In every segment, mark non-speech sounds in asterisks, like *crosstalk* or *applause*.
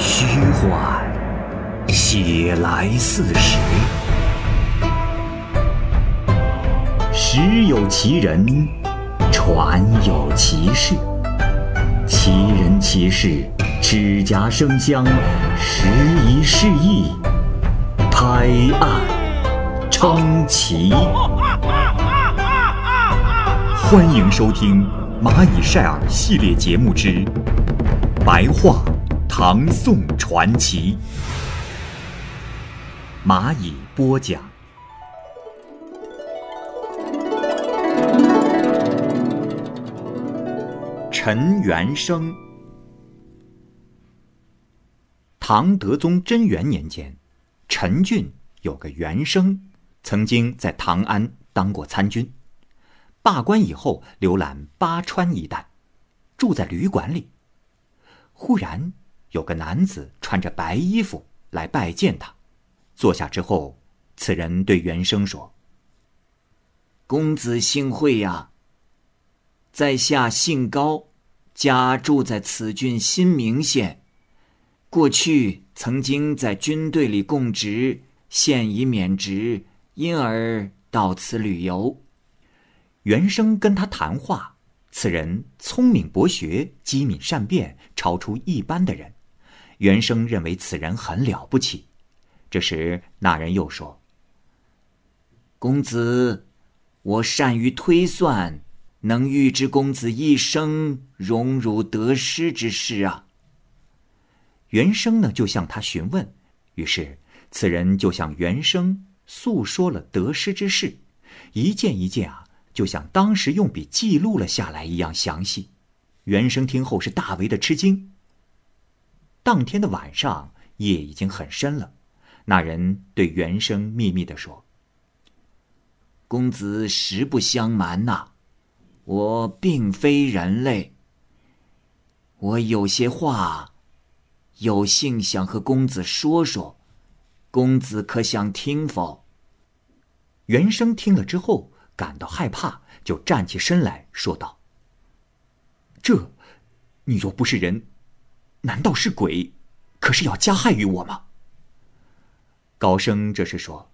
虚幻，写来似实。实有其人，传有其事。其人其事，指甲生香，时移世易，拍案称奇。欢迎收听《蚂蚁晒尔》系列节目之《白话唐宋传奇》，蚂蚁播讲。陈元生，唐德宗贞元年间，陈郡有个元生，曾经在唐安当过参军。罢官以后，浏览巴川一带，住在旅馆里。忽然有个男子穿着白衣服来拜见他，坐下之后，此人对袁生说：“公子幸会呀。在下姓高，家住在此郡新明县，过去曾经在军队里供职，现已免职，因而到此旅游。”袁生跟他谈话，此人聪明博学，机敏善变，超出一般的人。袁生认为此人很了不起。这时，那人又说：“公子，我善于推算，能预知公子一生荣辱得失之事啊。”袁生呢，就向他询问，于是此人就向袁生诉说了得失之事，一件一件啊。就像当时用笔记录了下来一样详细，袁生听后是大为的吃惊。当天的晚上，夜已经很深了，那人对袁生秘密的说：“公子实不相瞒呐，我并非人类。我有些话，有幸想和公子说说，公子可想听否？”袁生听了之后。感到害怕，就站起身来说道：“这，你若不是人，难道是鬼？可是要加害于我吗？”高升这时说：“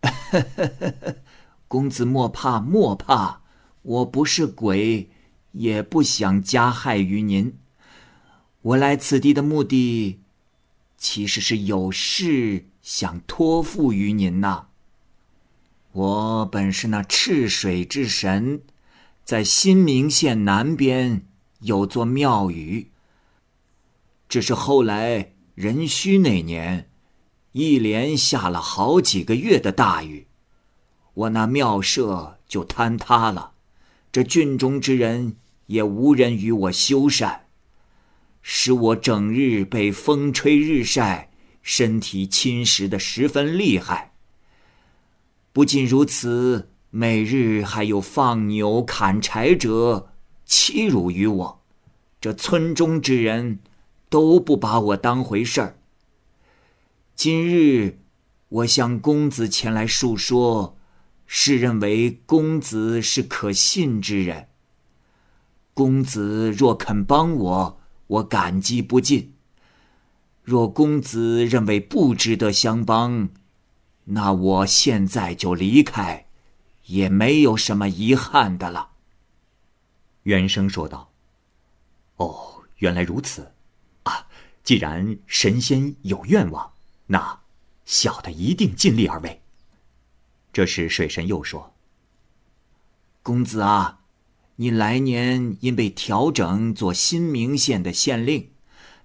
*laughs* 公子莫怕莫怕，我不是鬼，也不想加害于您。我来此地的目的，其实是有事想托付于您呐。”我本是那赤水之神，在新明县南边有座庙宇。只是后来壬戌那年，一连下了好几个月的大雨，我那庙舍就坍塌了，这郡中之人也无人与我修缮，使我整日被风吹日晒，身体侵蚀的十分厉害。不仅如此，每日还有放牛、砍柴者欺辱于我，这村中之人都不把我当回事儿。今日我向公子前来述说，是认为公子是可信之人。公子若肯帮我，我感激不尽；若公子认为不值得相帮，那我现在就离开，也没有什么遗憾的了。袁生说道：“哦，原来如此，既然神仙有愿望，那小的一定尽力而为。”这时水神又说：“公子啊，你来年因被调整做新明县的县令，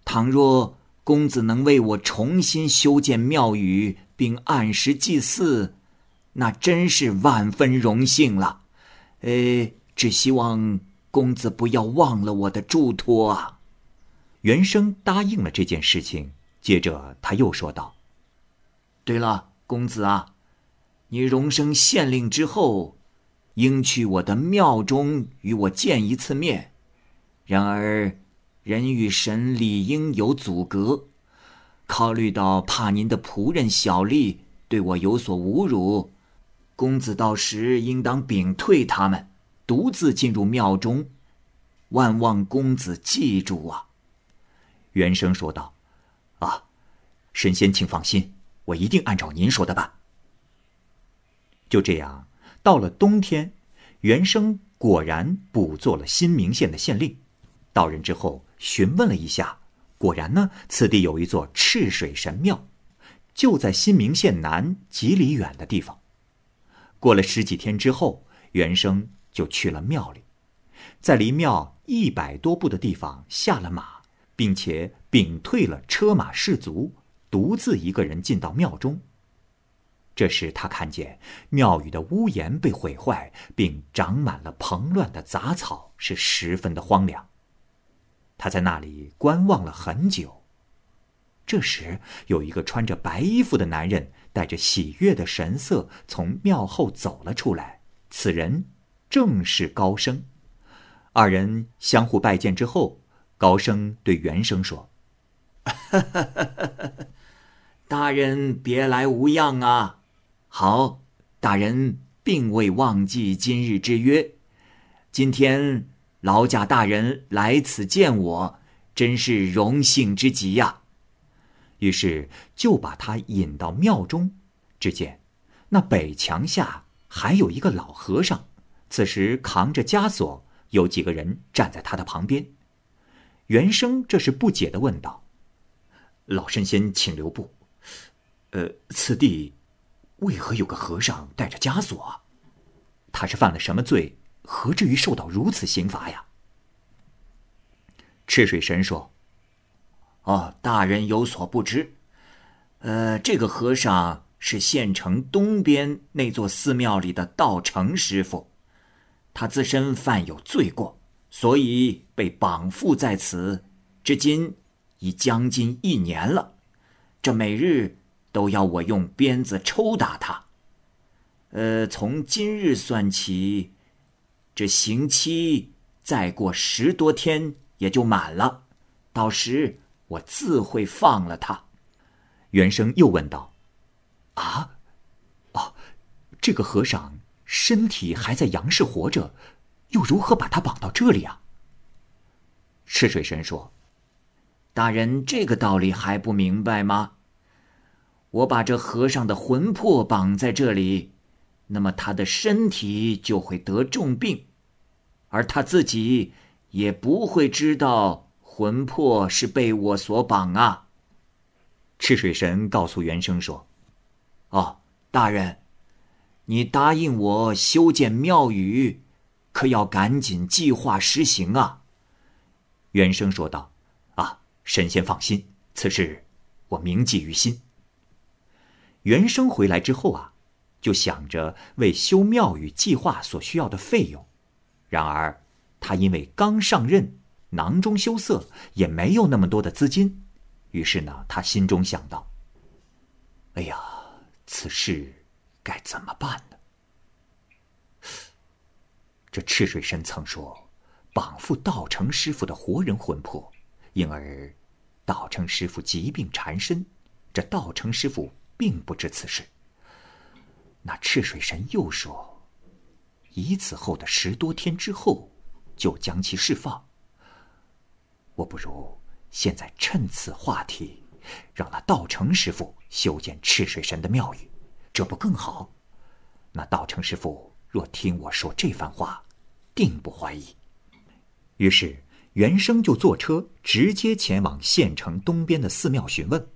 倘若公子能为我重新修建庙宇。”并按时祭祀，那真是万分荣幸了。呃，只希望公子不要忘了我的嘱托啊。袁生答应了这件事情，接着他又说道：“对了，公子啊，你荣升县令之后，应去我的庙中与我见一次面。然而，人与神理应有阻隔。”考虑到怕您的仆人小吏对我有所侮辱，公子到时应当屏退他们，独自进入庙中。万望公子记住啊！袁生说道：“啊神仙，请放心，我一定按照您说的办。”就这样，到了冬天，袁生果然补做了新明县的县令。到任之后，询问了一下，果然呢，此地有一座赤水神庙，就在新明县南几里远的地方。过了十几天之后，袁生就去了庙里，在离庙一百多步的地方下了马，并且屏退了车马士卒，独自一个人进到庙中。这时，他看见庙宇的屋檐被毁坏，并长满了蓬乱的杂草，是十分的荒凉。他在那里观望了很久。这时，有一个穿着白衣服的男人，带着喜悦的神色从庙后走了出来。此人正是高升。二人相互拜见之后，高升对袁生说：“ *laughs* 大人别来无恙啊！”好，大人并未忘记今日之约。今天劳驾大人来此见我，真是荣幸之极呀。于是就把他引到庙中。只见那北墙下还有一个老和尚，此时扛着枷锁，有几个人站在他的旁边。袁生这是不解的问道：“老神仙，请留步。呃，此地……”为何有个和尚带着枷锁？他是犯了什么罪？何至于受到如此刑罚呀？赤水神说：“哦，大人有所不知，呃，这个和尚是县城东边那座寺庙里的道成师傅，他自身犯有罪过，所以被绑缚在此，至今已将近一年了。这每日。”都要我用鞭子抽打他。呃，从今日算起，这刑期再过十多天也就满了，到时我自会放了他。袁生又问道：“啊，哦，这个和尚身体还在阳世活着，又如何把他绑到这里啊？”赤水神说：“大人这个道理还不明白吗？”我把这和尚的魂魄绑在这里，那么他的身体就会得重病，而他自己也不会知道魂魄是被我所绑啊。赤水神告诉袁生说：“哦，大人，你答应我修建庙宇，可要赶紧计划实行啊。”袁生说道：“啊，神仙放心，此事我铭记于心。”袁生回来之后啊，就想着为修庙宇计划所需要的费用。然而，他因为刚上任，囊中羞涩，也没有那么多的资金。于是呢，他心中想到：“哎呀，此事该怎么办？”这赤水神曾说，绑缚道成师傅的活人魂魄，因而道成师傅疾病缠身。这道成师傅。并不知此事。那赤水神又说：“以此后的十多天之后，就将其释放。我不如现在趁此话题，让那道成师傅修建赤水神的庙宇，这不更好？那道成师傅若听我说这番话，定不怀疑。”于是袁生就坐车直接前往县城东边的寺庙询问。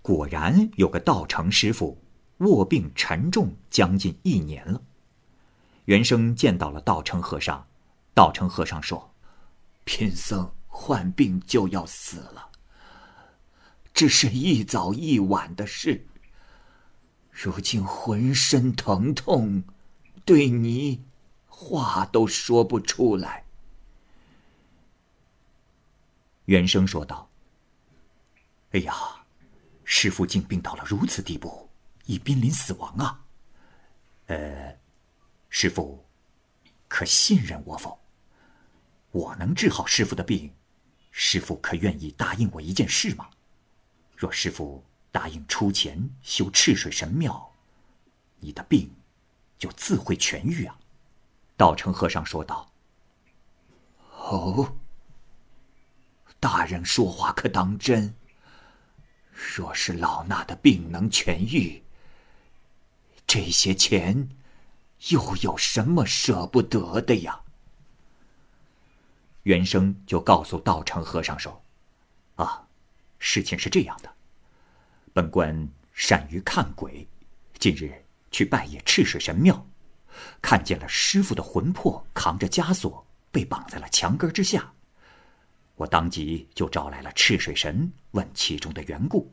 果然有个道成师傅卧病沉重，将近一年了。袁生见到了道成和尚，道成和尚说：“贫僧患病就要死了，只是一早一晚的事。如今浑身疼痛，对你话都说不出来。”袁生说道：“哎呀！”师傅竟病到了如此地步，已濒临死亡啊！呃，师傅，可信任我否？我能治好师傅的病，师傅可愿意答应我一件事吗？若师傅答应出钱修赤水神庙，你的病就自会痊愈啊！道成和尚说道。哦，大人说话可当真？若是老衲的病能痊愈，这些钱又有什么舍不得的呀？原生就告诉道成和尚说：“啊，事情是这样的，本官善于看鬼，近日去拜谒赤水神庙，看见了师傅的魂魄扛着枷锁被绑在了墙根之下。”我当即就招来了赤水神，问其中的缘故。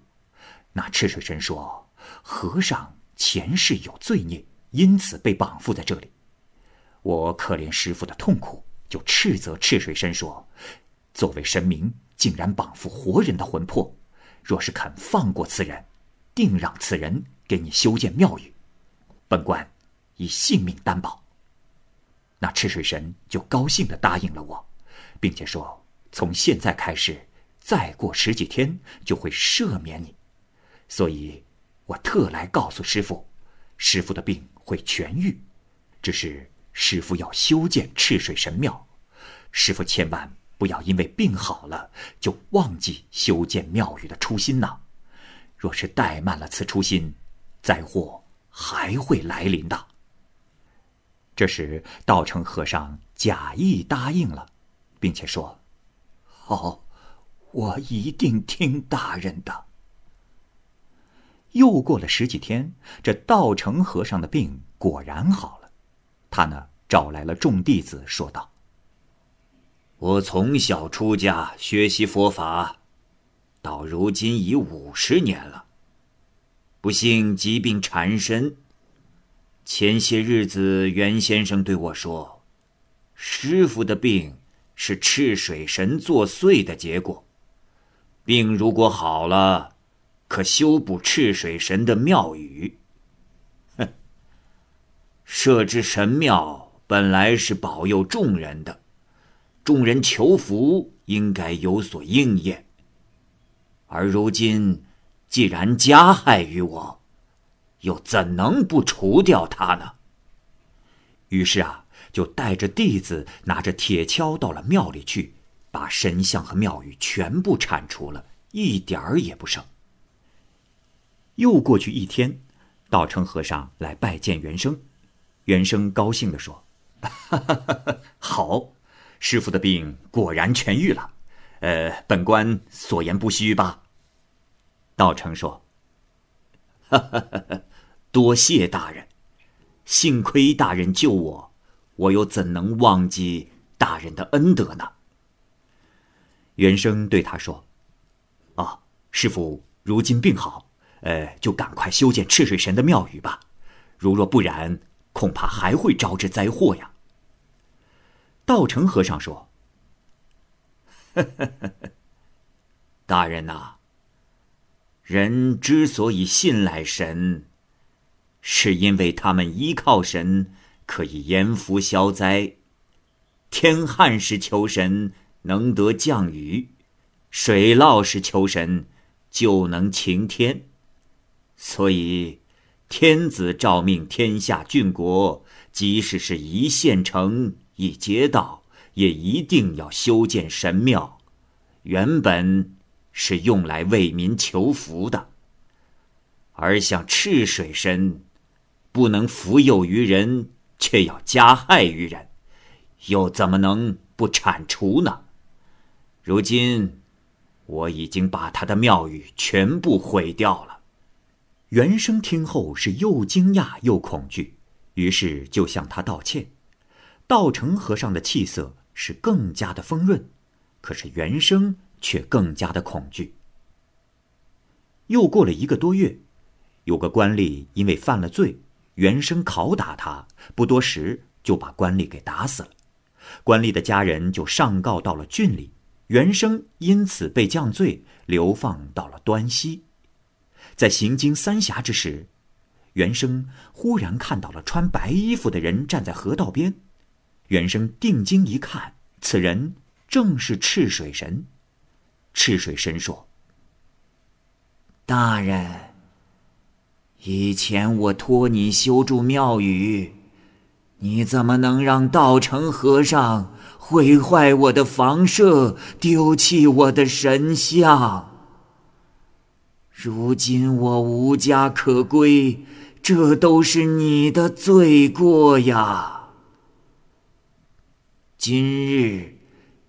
那赤水神说：“和尚前世有罪孽，因此被绑缚在这里。”我可怜师傅的痛苦，就斥责赤水神说：“作为神明，竟然绑缚活人的魂魄，若是肯放过此人，定让此人给你修建庙宇，本官以性命担保。”那赤水神就高兴地答应了我，并且说。从现在开始，再过十几天就会赦免你，所以，我特来告诉师傅，师傅的病会痊愈，只是师傅要修建赤水神庙，师傅千万不要因为病好了就忘记修建庙宇的初心呐，若是怠慢了此初心，灾祸还会来临的。这时，道成和尚假意答应了，并且说。好，我一定听大人的。又过了十几天，这道成和尚的病果然好了。他呢，找来了众弟子，说道：“我从小出家学习佛法，到如今已五十年了，不幸疾病缠身。前些日子，袁先生对我说，师傅的病。”是赤水神作祟的结果。病如果好了，可修补赤水神的庙宇。哼，设置神庙本来是保佑众人的，众人求福应该有所应验。而如今，既然加害于我，又怎能不除掉他呢？于是啊。就带着弟子拿着铁锹到了庙里去，把神像和庙宇全部铲除了，一点儿也不剩。又过去一天，道成和尚来拜见元生，元生高兴地说：“ *laughs* 好，师傅的病果然痊愈了，呃，本官所言不虚吧？”道成说：“多谢大人，幸亏大人救我。”我又怎能忘记大人的恩德呢？元生对他说：“啊，师傅如今病好，呃，就赶快修建赤水神的庙宇吧。如若不然，恐怕还会招致灾祸呀。”道成和尚说：*laughs* “大人呐，人之所以信赖神，是因为他们依靠神。”可以延福消灾，天旱时求神能得降雨，水涝时求神就能晴天。所以，天子诏命天下郡国，即使是一县城、一街道，也一定要修建神庙。原本是用来为民求福的，而像赤水神，不能福佑于人。却要加害于人，又怎么能不铲除呢？如今，我已经把他的庙宇全部毁掉了。原生听后是又惊讶又恐惧，于是就向他道歉。道成和尚的气色是更加的丰润，可是原生却更加的恐惧。又过了一个多月，有个官吏因为犯了罪。原生拷打他，不多时就把官吏给打死了。官吏的家人就上告到了郡里，原生因此被降罪，流放到了端溪。在行经三峡之时，原生忽然看到了穿白衣服的人站在河道边。原生定睛一看，此人正是赤水神。赤水神说：“大人。”以前我托你修筑庙宇，你怎么能让道成和尚毁坏我的房舍，丢弃我的神像？如今我无家可归，这都是你的罪过呀。今日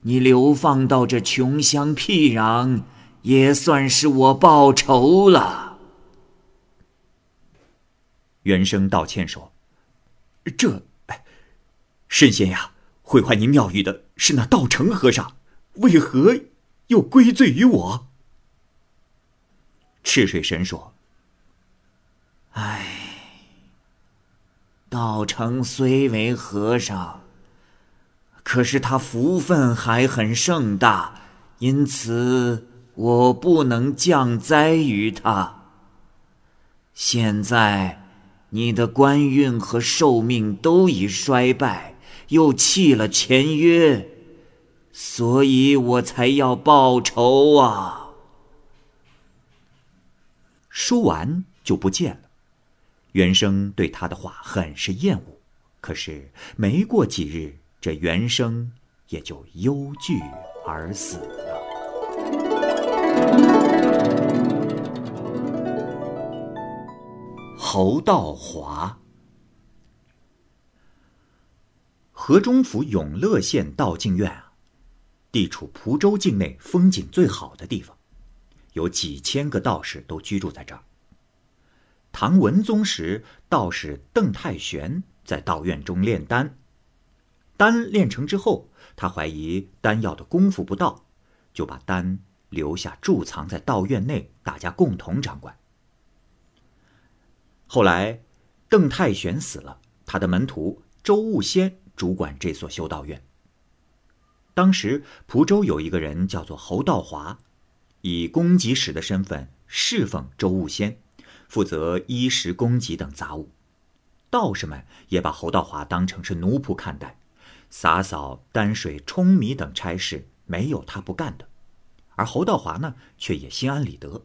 你流放到这穷乡僻壤，也算是我报仇了。原生道歉说：“这，神仙呀，毁坏您庙宇的是那道成和尚，为何又归罪于我？”赤水神说：“唉，道成虽为和尚，可是他福分还很盛大，因此我不能降灾于他。现在。”你的官运和寿命都已衰败，又弃了签约，所以我才要报仇啊！说完就不见了。原生对他的话很是厌恶，可是没过几日，这原生也就忧惧而死了。侯道华，河中府永乐县道静院啊，地处蒲州境内风景最好的地方，有几千个道士都居住在这儿。唐文宗时，道士邓太玄在道院中炼丹，丹炼成之后，他怀疑丹药的功夫不到，就把丹留下贮藏在道院内，大家共同掌管。后来，邓太玄死了，他的门徒周悟仙主管这所修道院。当时蒲州有一个人叫做侯道华，以供给使的身份侍奉周悟仙，负责衣食供给等杂物。道士们也把侯道华当成是奴仆看待，洒扫、担水、舂米等差事没有他不干的，而侯道华呢，却也心安理得。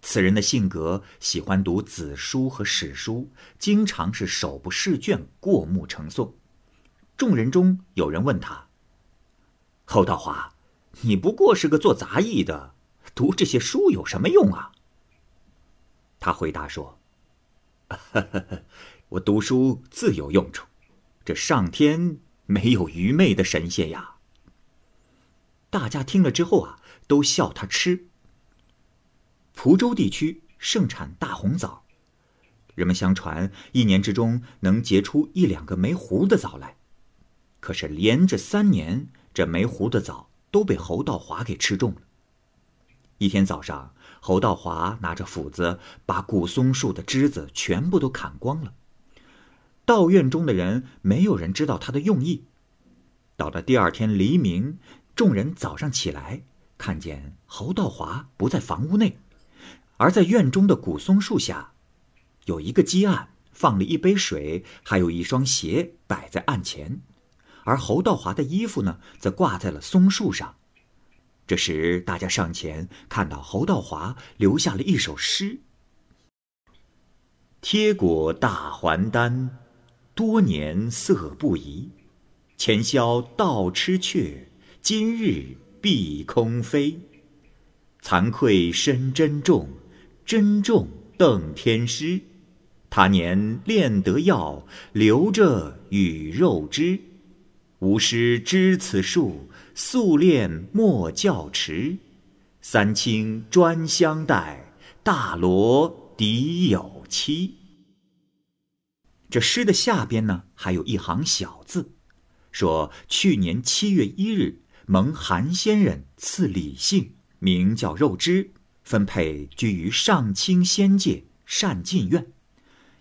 此人的性格喜欢读子书和史书，经常是手不释卷，过目成诵。众人中有人问他：“侯道华，你不过是个做杂役的，读这些书有什么用啊？”他回答说：“我读书自有用处，这上天没有愚昧的神仙呀。”大家听了之后啊，都笑他痴。蒲州地区盛产大红枣，人们相传一年之中能结出一两个没核的枣来。可是连着三年，这没核的枣都被侯道华给吃中了。一天早上，侯道华拿着斧子把古松树的枝子全部都砍光了。道院中的人没有人知道他的用意。到了第二天黎明，众人早上起来，看见侯道华不在房屋内。而在院中的古松树下，有一个鸡案，放了一杯水，还有一双鞋摆在案前，而侯道华的衣服呢，则挂在了松树上。这时，大家上前看到侯道华留下了一首诗：“贴果大还丹，多年色不移。前宵道吃雀，今日碧空飞。惭愧身珍重。”珍重邓天师，他年炼得药，留着与肉汁。吾师知此术，素练莫教迟。三清专相待，大罗敌有期。这诗的下边呢，还有一行小字，说去年七月一日，蒙韩先人赐李姓，名叫肉汁。分配居于上清仙界善进院，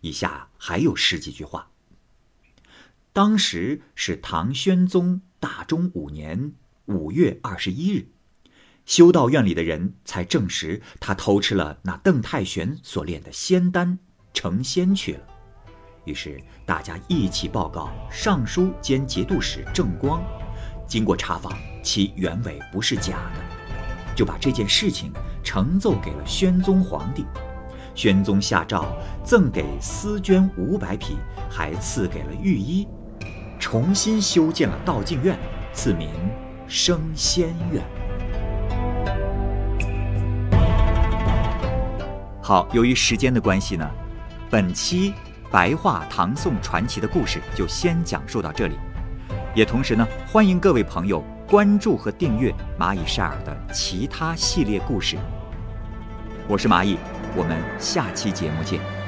以下还有十几句话。当时是唐宣宗大中五年五月二十一日，修道院里的人才证实他偷吃了那邓太玄所炼的仙丹，成仙去了。于是大家一起报告尚书兼节度使郑光，经过查访，其原委不是假的，就把这件事情。呈奏给了宣宗皇帝，宣宗下诏赠给丝绢五百匹，还赐给了御医，重新修建了道静院，赐名升仙院。好，由于时间的关系呢，本期白话唐宋传奇的故事就先讲述到这里。也同时呢，欢迎各位朋友关注和订阅蚂蚁晒尔的其他系列故事。我是蚂蚁，我们下期节目见。